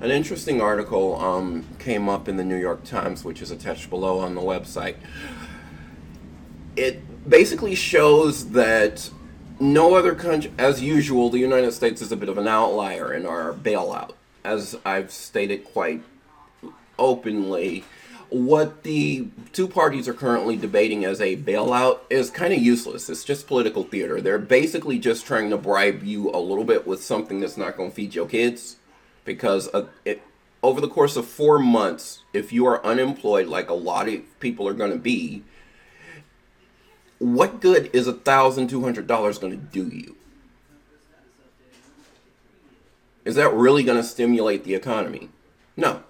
An interesting article um, came up in the New York Times, which is attached below on the website. It basically shows that no other country, as usual, the United States is a bit of an outlier in our bailout. As I've stated quite openly, what the two parties are currently debating as a bailout is kind of useless. It's just political theater. They're basically just trying to bribe you a little bit with something that's not going to feed your kids. Because uh, it, over the course of four months, if you are unemployed, like a lot of people are going to be, what good is a thousand two hundred dollars going to do you? Is that really going to stimulate the economy? No.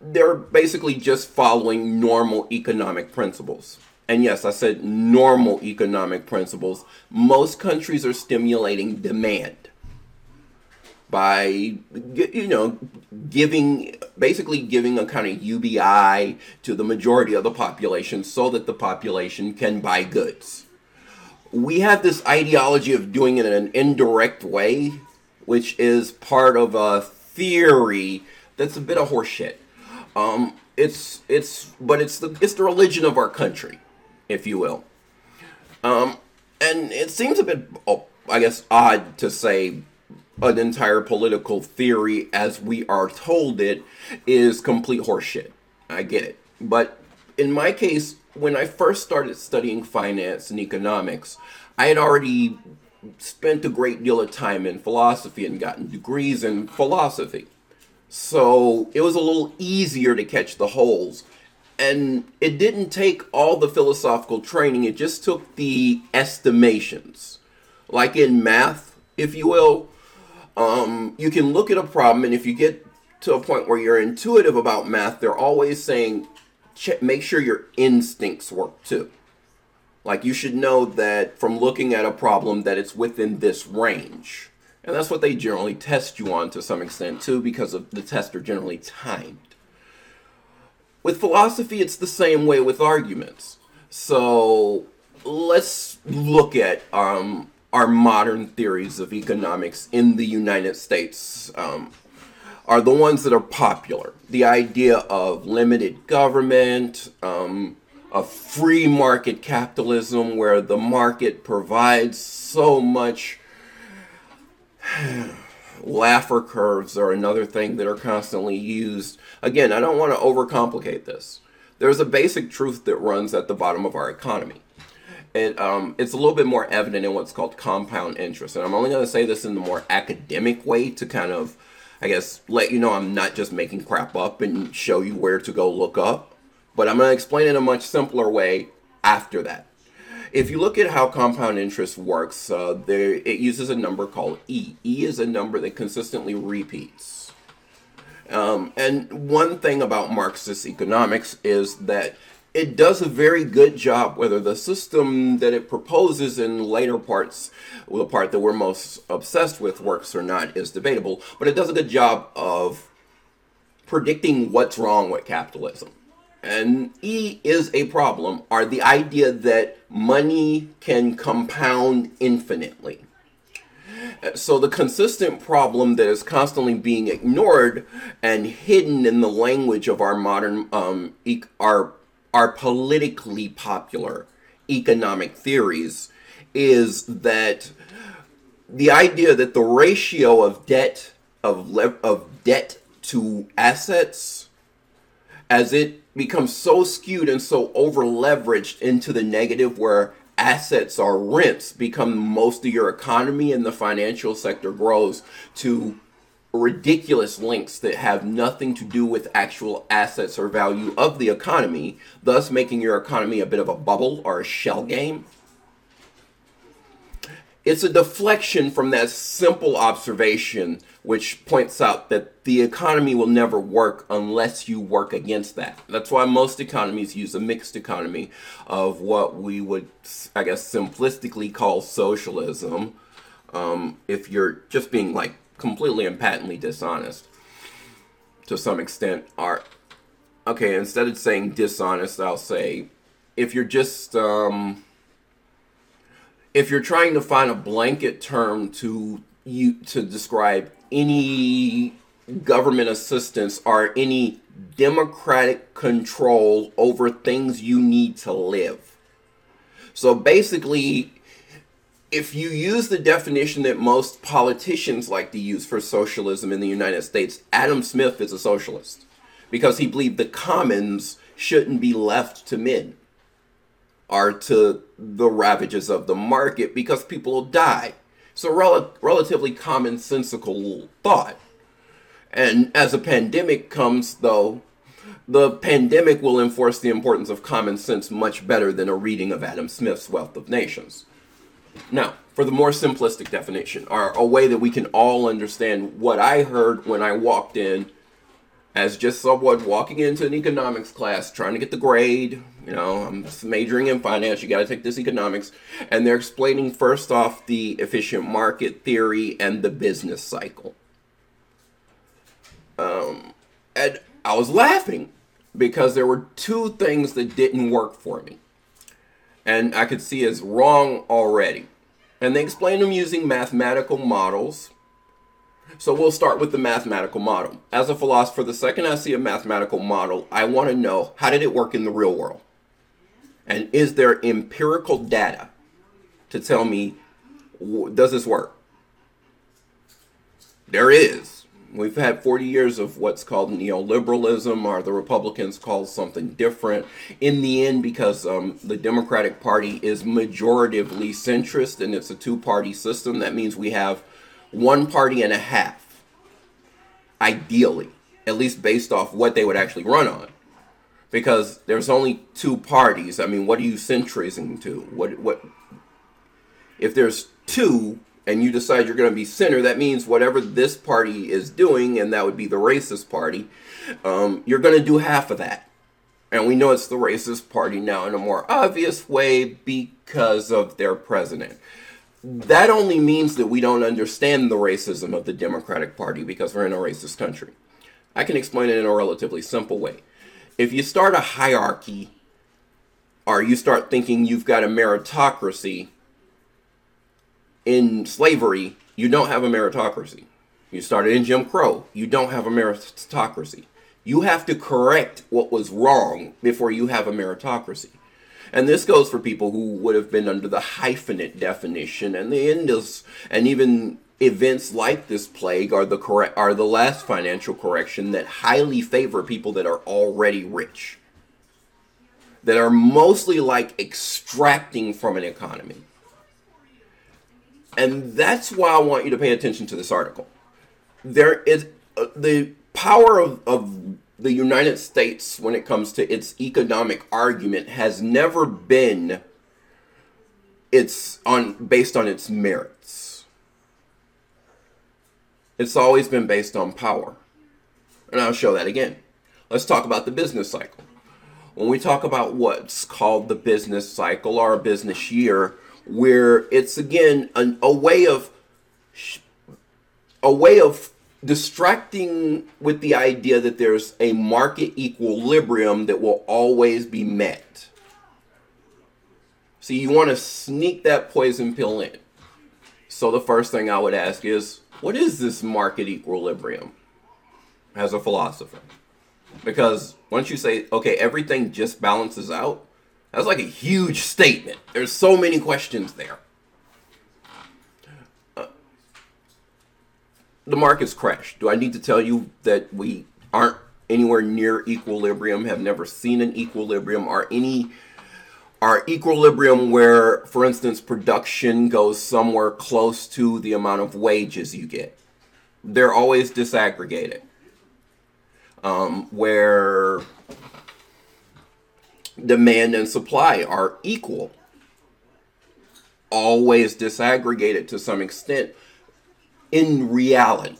They're basically just following normal economic principles. And yes, I said normal economic principles. Most countries are stimulating demand by you know giving basically giving a kind of UBI to the majority of the population so that the population can buy goods. We have this ideology of doing it in an indirect way, which is part of a theory that's a bit of horseshit. Um, it's it's but it's the it's the religion of our country, if you will. Um, and it seems a bit, oh, I guess, odd to say an entire political theory as we are told it is complete horseshit. I get it. But in my case, when I first started studying finance and economics, I had already spent a great deal of time in philosophy and gotten degrees in philosophy. So it was a little easier to catch the holes. And it didn't take all the philosophical training, it just took the estimations. Like in math, if you will, um, you can look at a problem, and if you get to a point where you're intuitive about math, they're always saying, check, make sure your instincts work too. Like you should know that from looking at a problem that it's within this range. And that's what they generally test you on to some extent too, because of the tests are generally timed. With philosophy, it's the same way with arguments. So let's look at um, our modern theories of economics in the United States um, are the ones that are popular. The idea of limited government, um, of free market capitalism, where the market provides so much. Laffer curves are another thing that are constantly used. Again, I don't want to overcomplicate this. There's a basic truth that runs at the bottom of our economy it um, it's a little bit more evident in what's called compound interest. And I'm only going to say this in the more academic way to kind of, I guess, let you know I'm not just making crap up and show you where to go look up. But I'm going to explain in a much simpler way after that. If you look at how compound interest works, uh, there, it uses a number called E. E is a number that consistently repeats. Um, and one thing about Marxist economics is that it does a very good job, whether the system that it proposes in later parts, well, the part that we're most obsessed with works or not is debatable, but it does a good job of predicting what's wrong with capitalism. And E is a problem, are the idea that money can compound infinitely. So the consistent problem that is constantly being ignored and hidden in the language of our modern um, our are politically popular economic theories is that the idea that the ratio of debt of le- of debt to assets as it becomes so skewed and so over leveraged into the negative where assets or rents become most of your economy and the financial sector grows to ridiculous links that have nothing to do with actual assets or value of the economy, thus making your economy a bit of a bubble or a shell game. It's a deflection from that simple observation, which points out that the economy will never work unless you work against that. That's why most economies use a mixed economy of what we would, I guess, simplistically call socialism. Um, if you're just being like completely and patently dishonest to some extent are okay instead of saying dishonest i'll say if you're just um, if you're trying to find a blanket term to you to describe any government assistance or any democratic control over things you need to live. So basically, if you use the definition that most politicians like to use for socialism in the United States, Adam Smith is a socialist because he believed the commons shouldn't be left to men or to the ravages of the market because people will die. It's a rel- relatively commonsensical thought. And as a pandemic comes, though, the pandemic will enforce the importance of common sense much better than a reading of Adam Smith's Wealth of Nations. Now, for the more simplistic definition, or a way that we can all understand what I heard when I walked in as just someone walking into an economics class, trying to get the grade. You know, I'm majoring in finance. You got to take this economics. And they're explaining first off the efficient market theory and the business cycle. Um, and I was laughing because there were two things that didn't work for me. And I could see as wrong already. And they explain them using mathematical models so we'll start with the mathematical model. As a philosopher, the second I see a mathematical model, I want to know how did it work in the real world? And is there empirical data to tell me does this work? There is. We've had 40 years of what's called neoliberalism, or the Republicans call something different. In the end, because um, the Democratic Party is majoritively centrist and it's a two party system, that means we have one party and a half, ideally, at least based off what they would actually run on. Because there's only two parties. I mean, what are you centrizing to? What what if there's two and you decide you're going to be center, that means whatever this party is doing, and that would be the racist party, um, you're going to do half of that. And we know it's the racist party now in a more obvious way because of their president that only means that we don't understand the racism of the Democratic Party because we're in a racist country. I can explain it in a relatively simple way. If you start a hierarchy or you start thinking you've got a meritocracy in slavery, you don't have a meritocracy. You started in Jim Crow, you don't have a meritocracy. You have to correct what was wrong before you have a meritocracy. And this goes for people who would have been under the hyphenate definition and the Indus and even events like this plague are the correct are the last financial correction that highly favor people that are already rich. That are mostly like extracting from an economy. And that's why I want you to pay attention to this article. There is uh, the power of, of the United States, when it comes to its economic argument, has never been it's on based on its merits. It's always been based on power. And I'll show that again. Let's talk about the business cycle. When we talk about what's called the business cycle or a business year, where it's again an, a way of a way of distracting with the idea that there's a market equilibrium that will always be met. See, you want to sneak that poison pill in. So the first thing I would ask is, what is this market equilibrium as a philosopher? Because once you say, okay, everything just balances out, that's like a huge statement. There's so many questions there. the market's crashed. Do I need to tell you that we aren't anywhere near equilibrium, have never seen an equilibrium, or any our equilibrium where, for instance, production goes somewhere close to the amount of wages you get. They're always disaggregated. Um, where demand and supply are equal, always disaggregated to some extent in reality.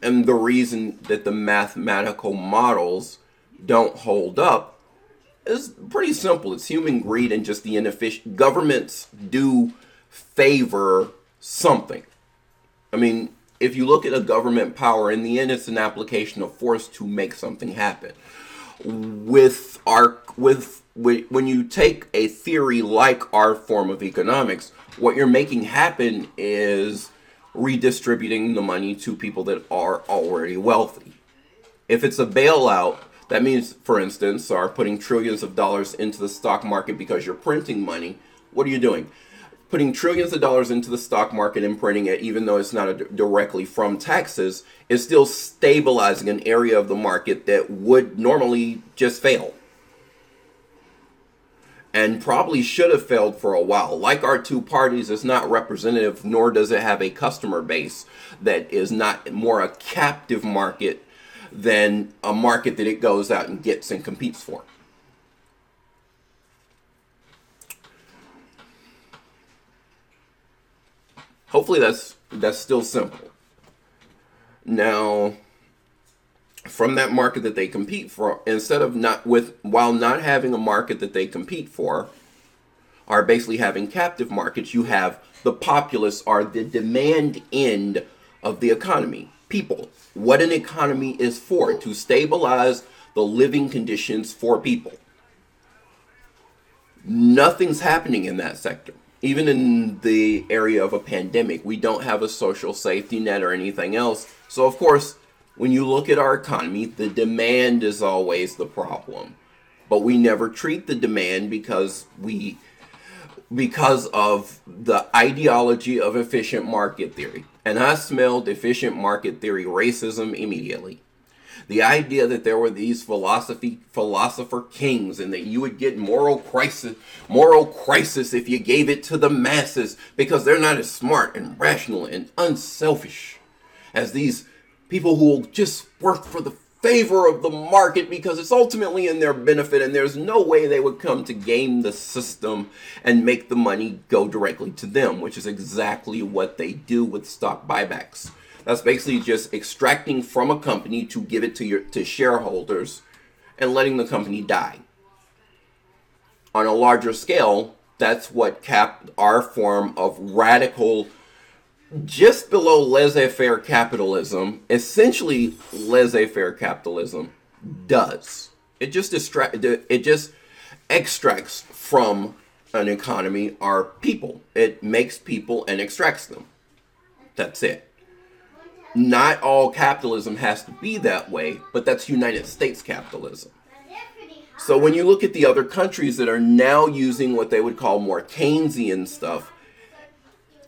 And the reason that the mathematical models don't hold up is pretty simple. It's human greed and just the inefficient governments do favor something. I mean, if you look at a government power, in the end, it's an application of force to make something happen. With our with when you take a theory like our form of economics, what you're making happen is redistributing the money to people that are already wealthy. If it's a bailout, that means, for instance, are putting trillions of dollars into the stock market because you're printing money. What are you doing? Putting trillions of dollars into the stock market and printing it, even though it's not directly from taxes, is still stabilizing an area of the market that would normally just fail and probably should have failed for a while. Like our two parties, it's not representative, nor does it have a customer base that is not more a captive market than a market that it goes out and gets and competes for. Hopefully that's that's still simple. Now, from that market that they compete for instead of not with while not having a market that they compete for are basically having captive markets you have the populace are the demand end of the economy. People what an economy is for to stabilize the living conditions for people. Nothing's happening in that sector. Even in the area of a pandemic we don't have a social safety net or anything else. So of course when you look at our economy, the demand is always the problem. But we never treat the demand because we because of the ideology of efficient market theory. And I smelled efficient market theory racism immediately. The idea that there were these philosophy philosopher kings and that you would get moral crisis moral crisis if you gave it to the masses because they're not as smart and rational and unselfish as these people who will just work for the favor of the market because it's ultimately in their benefit and there's no way they would come to game the system and make the money go directly to them which is exactly what they do with stock buybacks. That's basically just extracting from a company to give it to your to shareholders and letting the company die. On a larger scale that's what cap our form of radical just below laissez-faire capitalism, essentially laissez-faire capitalism does. It just distract it just extracts from an economy are people. It makes people and extracts them. That's it. Not all capitalism has to be that way, but that's United States capitalism. So when you look at the other countries that are now using what they would call more Keynesian stuff,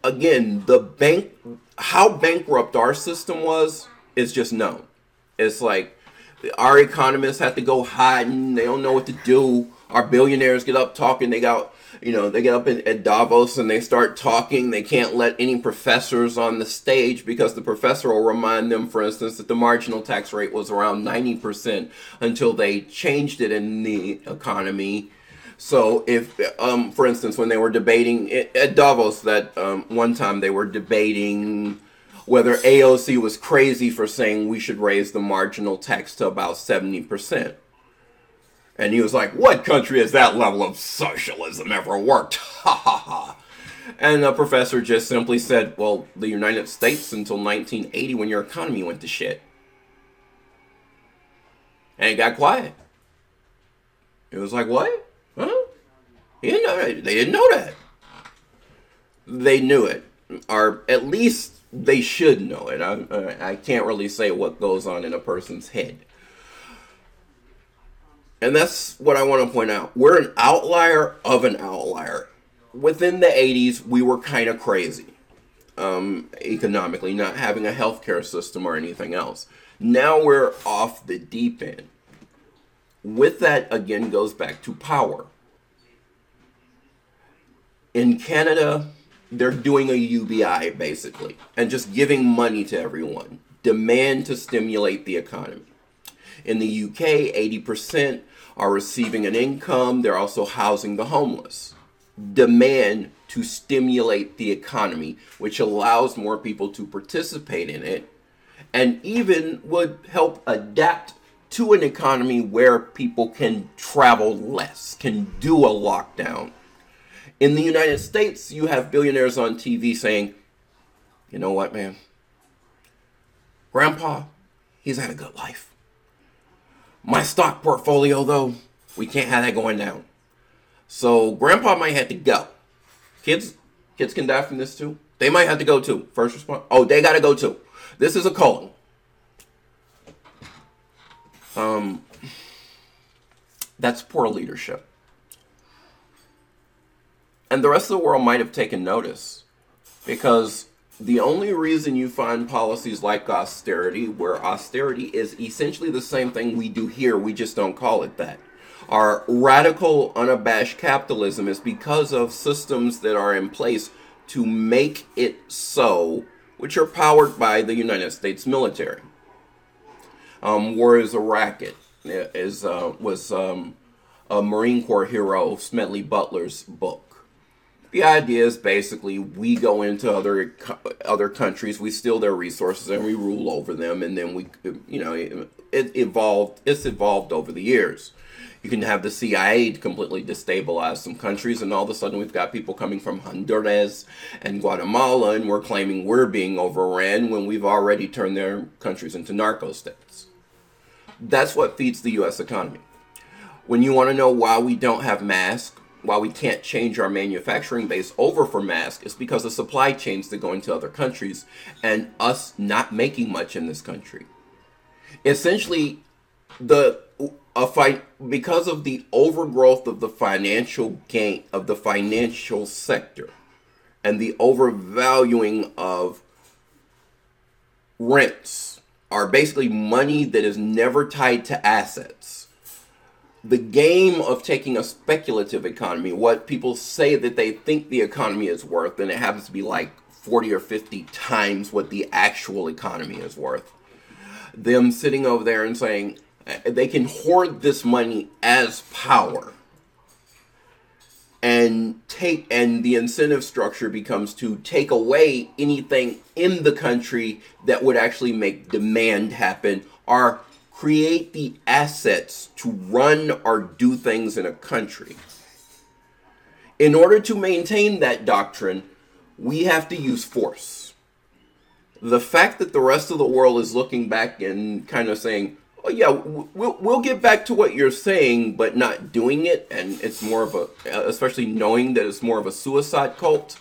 again, the bank, how bankrupt our system was is just known. It's like our economists have to go hiding. They don't know what to do. Our billionaires get up talking. They got, you know, they get up in, at Davos and they start talking. They can't let any professors on the stage because the professor will remind them, for instance, that the marginal tax rate was around 90% until they changed it in the economy so if, um, for instance, when they were debating at Davos, that um, one time they were debating whether AOC was crazy for saying we should raise the marginal tax to about seventy percent. And he was like, "What country has that level of socialism ever worked?" Ha ha ha. And the professor just simply said, "Well, the United States until 1980, when your economy went to shit." And it got quiet. It was like, "What?" He didn't know that. They didn't know that. They knew it, or at least they should know it. I, I can't really say what goes on in a person's head. And that's what I want to point out. We're an outlier of an outlier. Within the 80s, we were kind of crazy um, economically, not having a healthcare system or anything else. Now we're off the deep end with that again goes back to power. In Canada, they're doing a UBI basically and just giving money to everyone. Demand to stimulate the economy. In the UK, 80% are receiving an income, they're also housing the homeless. Demand to stimulate the economy, which allows more people to participate in it and even would help adapt to an economy where people can travel less, can do a lockdown. In the United States, you have billionaires on TV saying, you know what, man? Grandpa, he's had a good life. My stock portfolio, though, we can't have that going down. So grandpa might have to go. Kids, kids can die from this too. They might have to go too. First response. Oh, they gotta go too. This is a colon. Um, that's poor leadership. And the rest of the world might have taken notice because the only reason you find policies like austerity, where austerity is essentially the same thing we do here, we just don't call it that. Our radical, unabashed capitalism is because of systems that are in place to make it so, which are powered by the United States military. Um, War is a Racket is uh, was um, a Marine Corps hero, Smedley Butler's book the idea is basically we go into other other countries, we steal their resources, and we rule over them, and then we, you know, it, evolved. It's evolved over the years. You can have the CIA completely destabilize some countries, and all of a sudden we've got people coming from Honduras and Guatemala, and we're claiming we're being overran when we've already turned their countries into narco states. That's what feeds the U.S. economy. When you want to know why we don't have masks, why we can't change our manufacturing base over for masks is because of supply chains that go into other countries and us not making much in this country. Essentially, the a fight because of the overgrowth of the financial gain of the financial sector and the overvaluing of rents are basically money that is never tied to assets the game of taking a speculative economy, what people say that they think the economy is worth, and it happens to be like 40 or 50 times what the actual economy is worth. Them sitting over there and saying eh, they can hoard this money as power and take and the incentive structure becomes to take away anything in the country that would actually make demand happen or create the assets to run or do things in a country. In order to maintain that doctrine, we have to use force. The fact that the rest of the world is looking back and kind of saying, oh, yeah, we'll, we'll get back to what you're saying, but not doing it, and it's more of a, especially knowing that it's more of a suicide cult,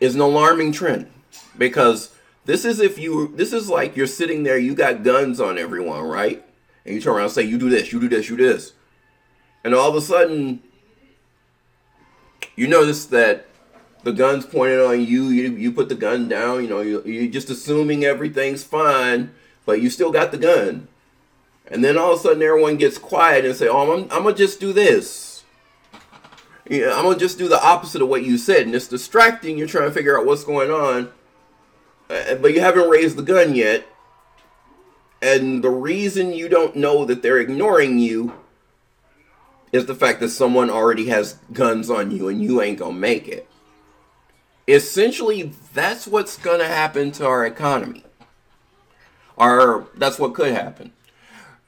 is an alarming trend. Because this is if you this is like you're sitting there, you got guns on everyone, right? And you turn around and say, You do this, you do this, you do this. And all of a sudden you notice that the gun's pointed on you, you you put the gun down, you know, you, you're just assuming everything's fine, but you still got the gun. And then all of a sudden everyone gets quiet and say, Oh, I'm, I'm gonna just do this. Yeah, I'm gonna just do the opposite of what you said, and it's distracting. You're trying to figure out what's going on, Uh, but you haven't raised the gun yet. And the reason you don't know that they're ignoring you is the fact that someone already has guns on you and you ain't gonna make it. Essentially, that's what's gonna happen to our economy. Or that's what could happen.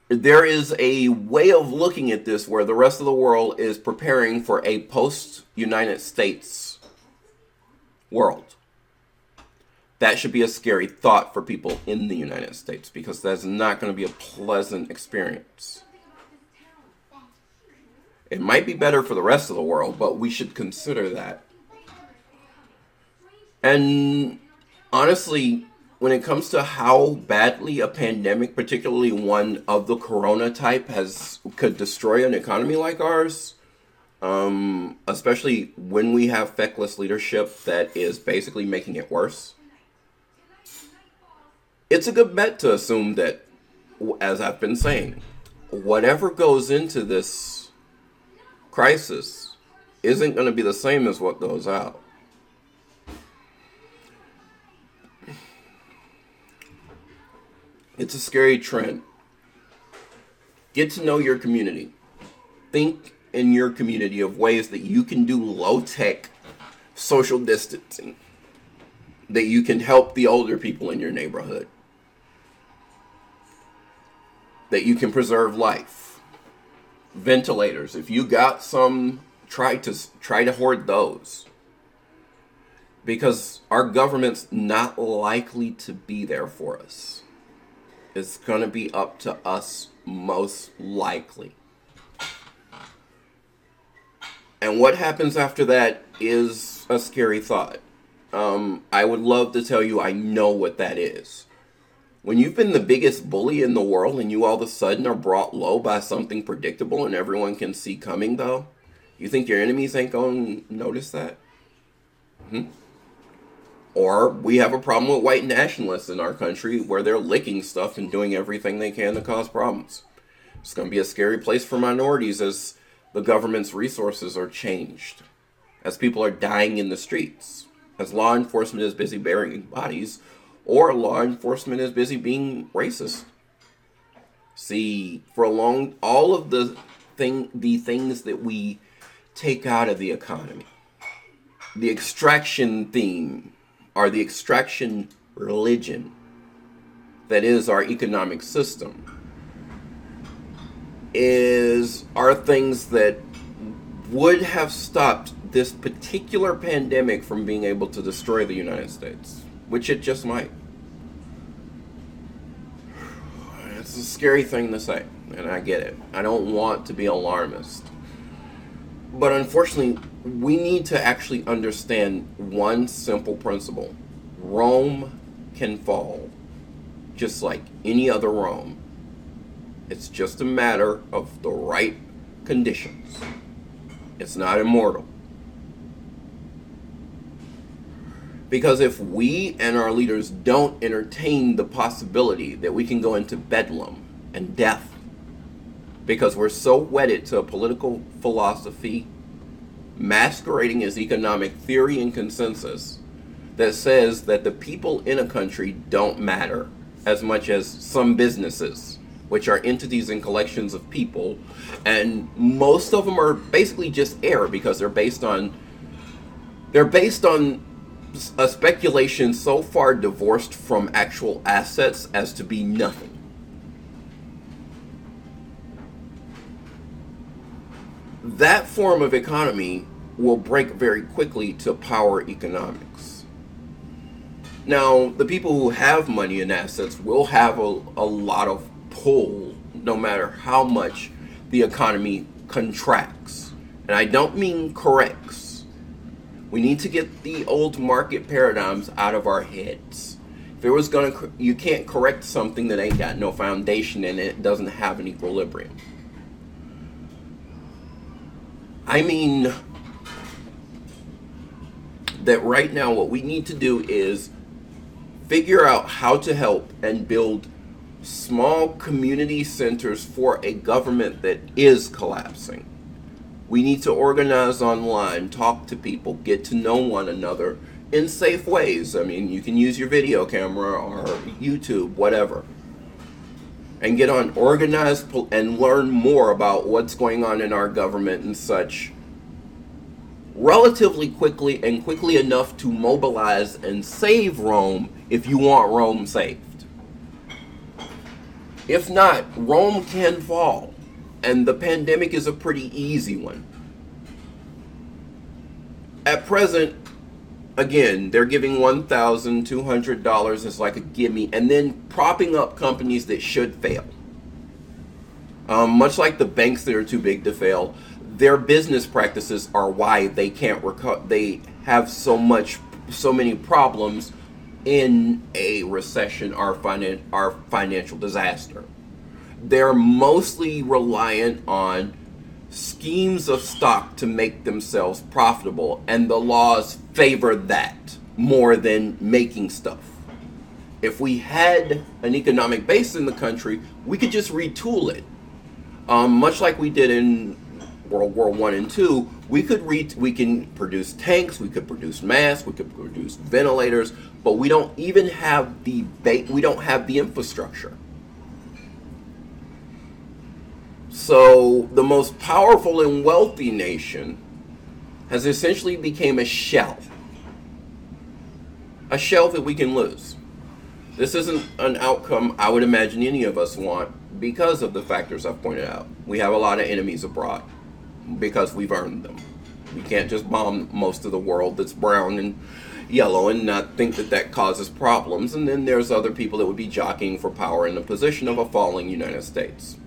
There is a way of looking at this where the rest of the world is preparing for a post United States world that should be a scary thought for people in the United States because that's not going to be a pleasant experience. It might be better for the rest of the world, but we should consider that. And honestly, when it comes to how badly a pandemic, particularly one of the corona type, has could destroy an economy like ours, um, especially when we have feckless leadership that is basically making it worse it's a good bet to assume that, as I've been saying, whatever goes into this crisis isn't going to be the same as what goes out. It's a scary trend. Get to know your community. Think in your community of ways that you can do low tech social distancing, that you can help the older people in your neighborhood that you can preserve life. Ventilators, if you got some, try to try to hoard those. Because our government's not likely to be there for us. It's going to be up to us most likely. And what happens after that is a scary thought. Um, I would love to tell you I know what that is. When you've been the biggest bully in the world and you all of a sudden are brought low by something predictable and everyone can see coming, though, you think your enemies ain't going to notice that? Hmm? Or we have a problem with white nationalists in our country where they're licking stuff and doing everything they can to cause problems. It's going to be a scary place for minorities as the government's resources are changed, as people are dying in the streets, as law enforcement is busy burying bodies, or law enforcement is busy being racist. See, for a long, all of the thing, the things that we take out of the economy, the extraction theme, or the extraction religion that is our economic system is are things that would have stopped this particular pandemic from being able to destroy the United States, which it just might. It's a scary thing to say, and I get it. I don't want to be alarmist. But unfortunately, we need to actually understand one simple principle Rome can fall just like any other Rome it's just a matter of the right conditions. It's not immortal. Because if we and our leaders don't entertain the possibility that we can go into bedlam and death because we're so wedded to a political philosophy masquerading as economic theory and consensus that says that the people in a country don't matter as much as some businesses which are entities and collections of people, and most of them are basically just air because they're based on they're based on a speculation so far divorced from actual assets as to be nothing. That form of economy will break very quickly to power economics. Now, the people who have money and assets will have a, a lot of pull no matter how much the economy contracts. And I don't mean corrects. We need to get the old market paradigms out of our heads. If it was to, you can't correct something that ain't got no foundation and it doesn't have an equilibrium. I mean that right now what we need to do is figure out how to help and build small community centers for a government that is collapsing. We need to organize online, talk to people, get to know one another in safe ways. I mean, you can use your video camera or YouTube, whatever. And get on organized and learn more about what's going on in our government and such relatively quickly and quickly enough to mobilize and save Rome if you want Rome saved. If not, Rome can fall. And the pandemic is a pretty easy one. At present, again, they're giving $1,200 as like a gimme and then propping up companies that should fail. Um, much like the banks that are too big to fail, their business practices are why they can't recover. They have so much, so many problems in a recession or, finan- or financial disaster. They're mostly reliant on schemes of stock to make themselves profitable, and the laws favor that more than making stuff. If we had an economic base in the country, we could just retool it. Um, much like we did in World War One and Two, we could re- we can produce tanks, we could produce masks, we could produce ventilators, but we don't even have the ba- we don't have the infrastructure. So the most powerful and wealthy nation has essentially became a shell. A shell that we can lose. This isn't an outcome I would imagine any of us want because of the factors I've pointed out. We have a lot of enemies abroad because we've earned them. We can't just bomb most of the world that's brown and yellow and not think that that causes problems. And then there's other people that would be jockeying for power in the position of a falling United States.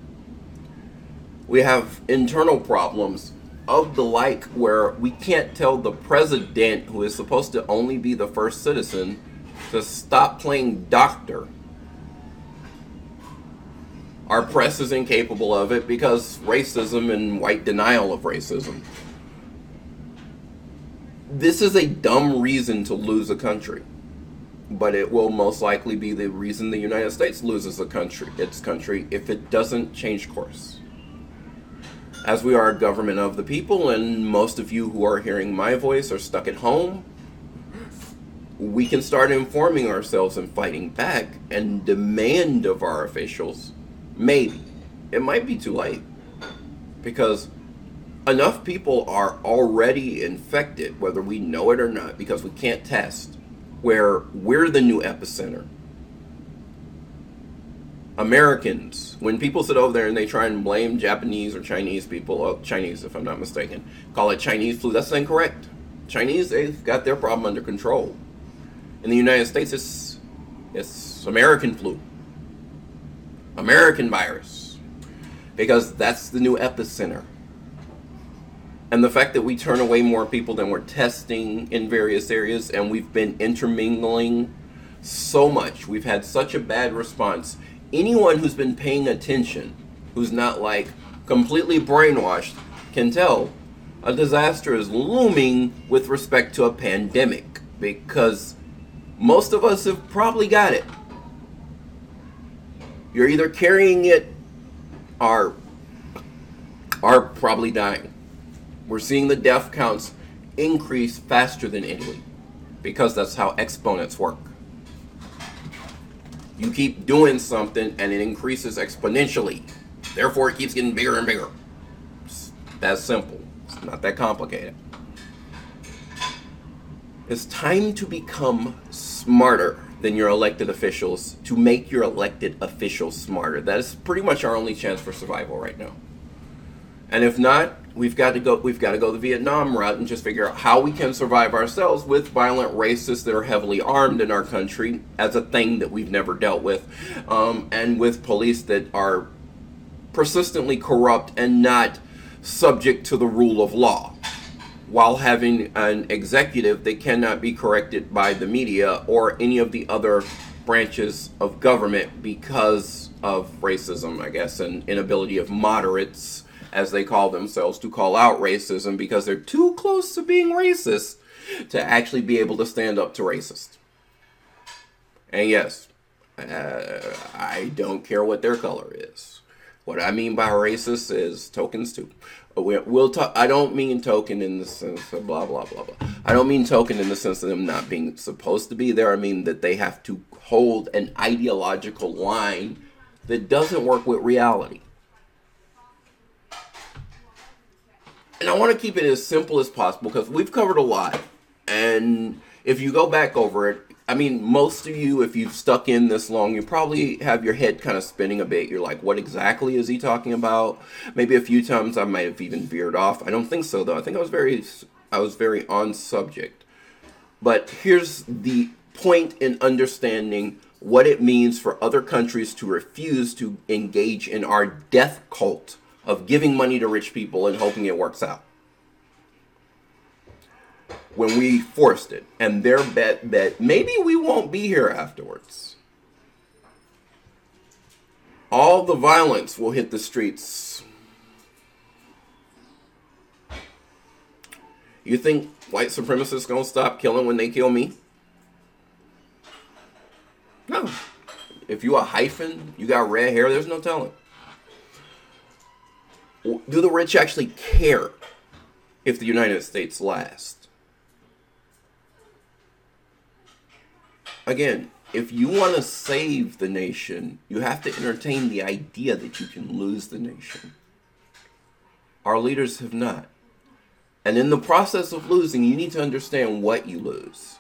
We have internal problems of the like where we can't tell the president, who is supposed to only be the first citizen, to stop playing doctor Our press is incapable of it because racism and white denial of racism. This is a dumb reason to lose a country, but it will most likely be the reason the United States loses a country, its country, if it doesn't change course. As we are a government of the people, and most of you who are hearing my voice are stuck at home, we can start informing ourselves and fighting back and demand of our officials Maybe. It might be too late. Because enough people are already infected, whether we know it or not, because we can't test, where we're the new epicenter. Americans, when people sit over there and they try and blame Japanese or Chinese people, oh, Chinese if I'm not mistaken, call it Chinese flu, that's incorrect. Chinese, they've got their problem under control. In the United States, it's, it's American flu. American virus, because that's the new epicenter. And the fact that we turn away more people than we're testing in various areas, and we've been intermingling so much, we've had such a bad response. Anyone who's been paying attention, who's not like completely brainwashed, can tell a disaster is looming with respect to a pandemic because most of us have probably got it. You're either carrying it or are probably dying. We're seeing the death counts increase faster than Italy because that's how exponents work. You keep doing something and it increases exponentially. Therefore, it keeps getting bigger and bigger. It's that simple. It's not that complicated. It's time to become smarter than your elected officials to make your elected officials smarter. That is pretty much our only chance for survival right now. And if not, we've got to go we've got to go the Vietnam route and just figure out how we can survive ourselves with violent racists that are heavily armed in our country as a thing that we've never dealt with, um, and with police that are persistently corrupt and not subject to the rule of law while having an executive that cannot be corrected by the media or any of the other branches of government because of racism, I guess, and inability of moderates, as they call themselves, to call out racism because they're too close to being racist to actually be able to stand up to racists. And yes, uh, I don't care what their color is. What I mean by racist is tokens too we'll talk. I don't mean token in the sense of blah blah blah blah. I don't mean token in the sense of them not being supposed to be there. I mean that they have to hold an ideological line that doesn't work with reality. And I want to keep it as simple as possible because we've covered a lot. And if you go back over it, I mean, most of you, if you've stuck in this long, you probably have your head kind of spinning a bit. You're like, what exactly is he talking about? Maybe a few times I might have even veered off. I don't think so, though. I think I was very, I was very on subject. But here's the point in understanding what it means for other countries to refuse to engage in our death cult of giving money to rich people and hoping it works out when we forced it, and their bet that maybe we won't be here afterwards. All the violence will hit the streets. You think white supremacists gonna stop killing when they kill me? No. If you a hyphen, you got red hair, there's no telling. Do the rich actually care if the United States lasts? again, if you want to save the nation, you have to entertain the idea that you can lose the nation. Our leaders have not. And in the process of losing, you need to understand what you lose.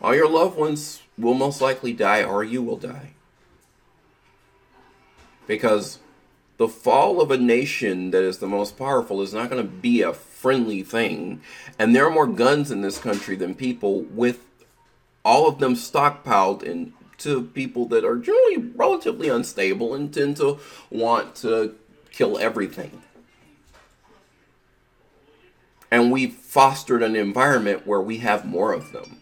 All your loved ones will most likely die, or you will die. Because the fall of a nation that is the most powerful is not going to be a friendly thing. And there are more guns in this country than people with all of them stockpiled into people that are generally relatively unstable and tend to want to kill everything. And we've fostered an environment where we have more of them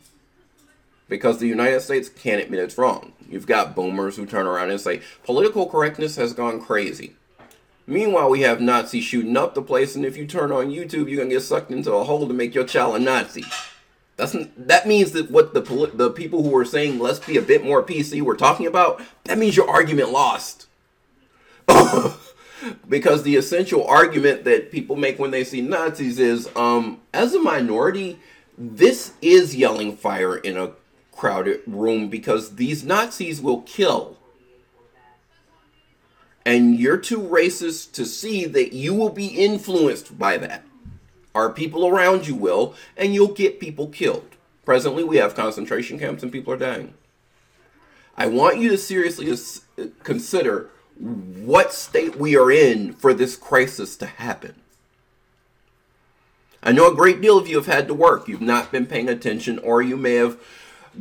because the United States can't admit it's wrong. You've got boomers who turn around and say political correctness has gone crazy. Meanwhile, we have Nazis shooting up the place, and if you turn on YouTube, you're gonna get sucked into a hole to make your child a Nazi. That's that means that what the the people who were saying let's be a bit more PC were talking about. That means your argument lost. because the essential argument that people make when they see Nazis is, um, as a minority, this is yelling fire in a crowded room because these Nazis will kill and you're too racist to see that you will be influenced by that. Our people around you will, and you'll get people killed. Presently, we have concentration camps and people are dying. I want you to seriously consider what state we are in for this crisis to happen. I know a great deal of you have had to work. You've not been paying attention, or you may have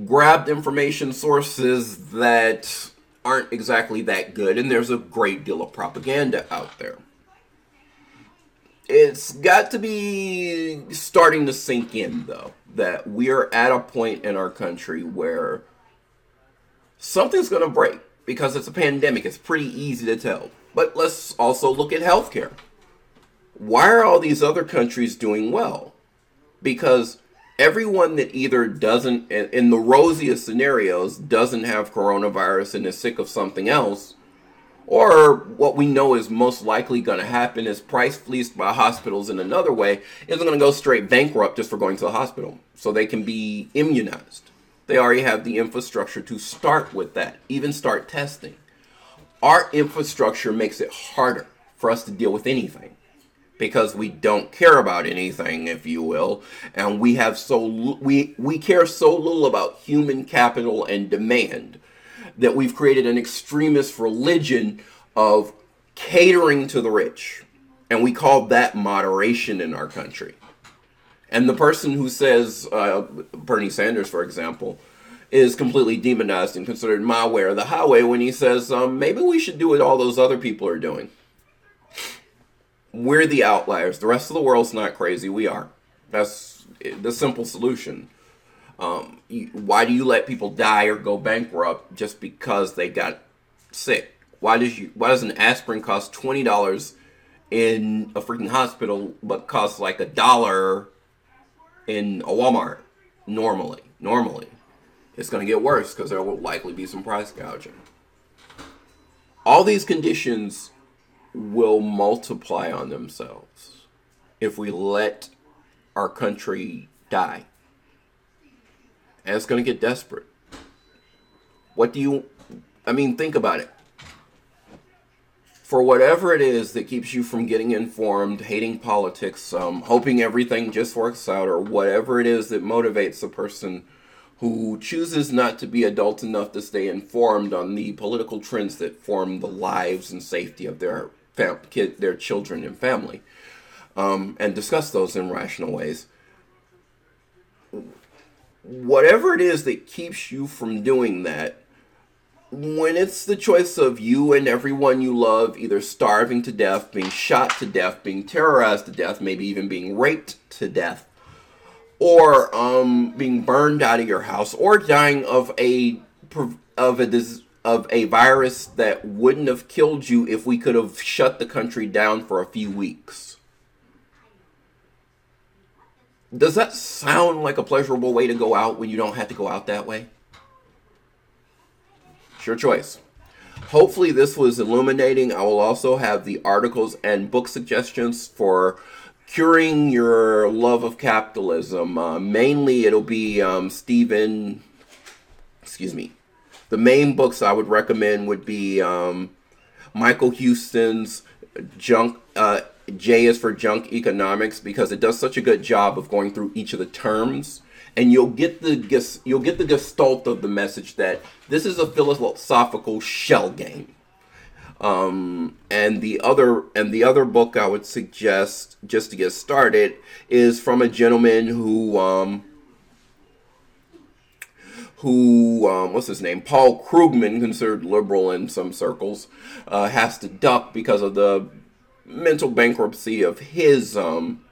grabbed information sources that aren't exactly that good, and there's a great deal of propaganda out there. It's got to be starting to sink in, though, that we're at a point in our country where something's going to break because it's a pandemic. It's pretty easy to tell. But let's also look at healthcare. Why are all these other countries doing well? Because everyone that either doesn't, in the rosiest scenarios, doesn't have coronavirus and is sick of something else, or what we know is most likely going to happen is price fleeced by hospitals in another way, isn't going to go straight bankrupt just for going to the hospital so they can be immunized. They already have the infrastructure to start with that, even start testing. Our infrastructure makes it harder for us to deal with anything because we don't care about anything, if you will, and we have so we we care so little about human capital and demand that we've created an extremist religion of catering to the rich, and we call that moderation in our country. And the person who says uh, Bernie Sanders, for example, is completely demonized and considered way or the highway when he says um, maybe we should do what all those other people are doing we're the outliers. The rest of the world's not crazy. We are. That's the simple solution. Um, why do you let people die or go bankrupt just because they got sick? Why does you? Why does an aspirin cost twenty dollars in a freaking hospital, but cost like a dollar in a Walmart? Normally, normally, it's going to get worse because there will likely be some price gouging. All these conditions will multiply on themselves if we let our country die. And it's going to get desperate. What do you, I mean, think about it. For whatever it is that keeps you from getting informed, hating politics, um, hoping everything just works out, or whatever it is that motivates a person who chooses not to be adult enough to stay informed on the political trends that form the lives and safety of their fam- kid, their children and family, um, and discuss those in rational ways. Whatever it is that keeps you from doing that, when it's the choice of you and everyone you love either starving to death, being shot to death, being terrorized to death, maybe even being raped to death, or um, being burned out of your house, or dying of a of a of a virus that wouldn't have killed you if we could have shut the country down for a few weeks. Does that sound like a pleasurable way to go out when you don't have to go out that way? It's your choice. Hopefully, this was illuminating. I will also have the articles and book suggestions for curing your love of capitalism. Uh, mainly, it'll be um, Stephen, excuse me, the main books I would recommend would be um, Michael Hudson's Junk. Uh, J is for Junk Economics because it does such a good job of going through each of the terms, and you'll get the you'll get the gestalt of the message that this is a philosophical shell game. Um, and the other and the other book I would suggest just to get started is from a gentleman who um, who, um, what's his name, Paul Krugman, considered liberal in some circles, uh, has to duck because of the mental bankruptcy of his um,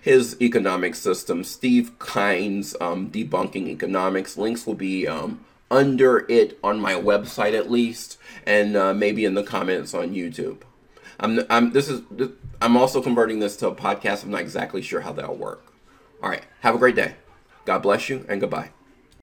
his economic system. Steve Keen's um, debunking economics. Links will be um, under it on my website at least, and uh, maybe in the comments on YouTube. I'm, I'm this is I'm also converting this to a podcast. I'm not exactly sure how that'll work. All right, have a great day. God bless you and goodbye.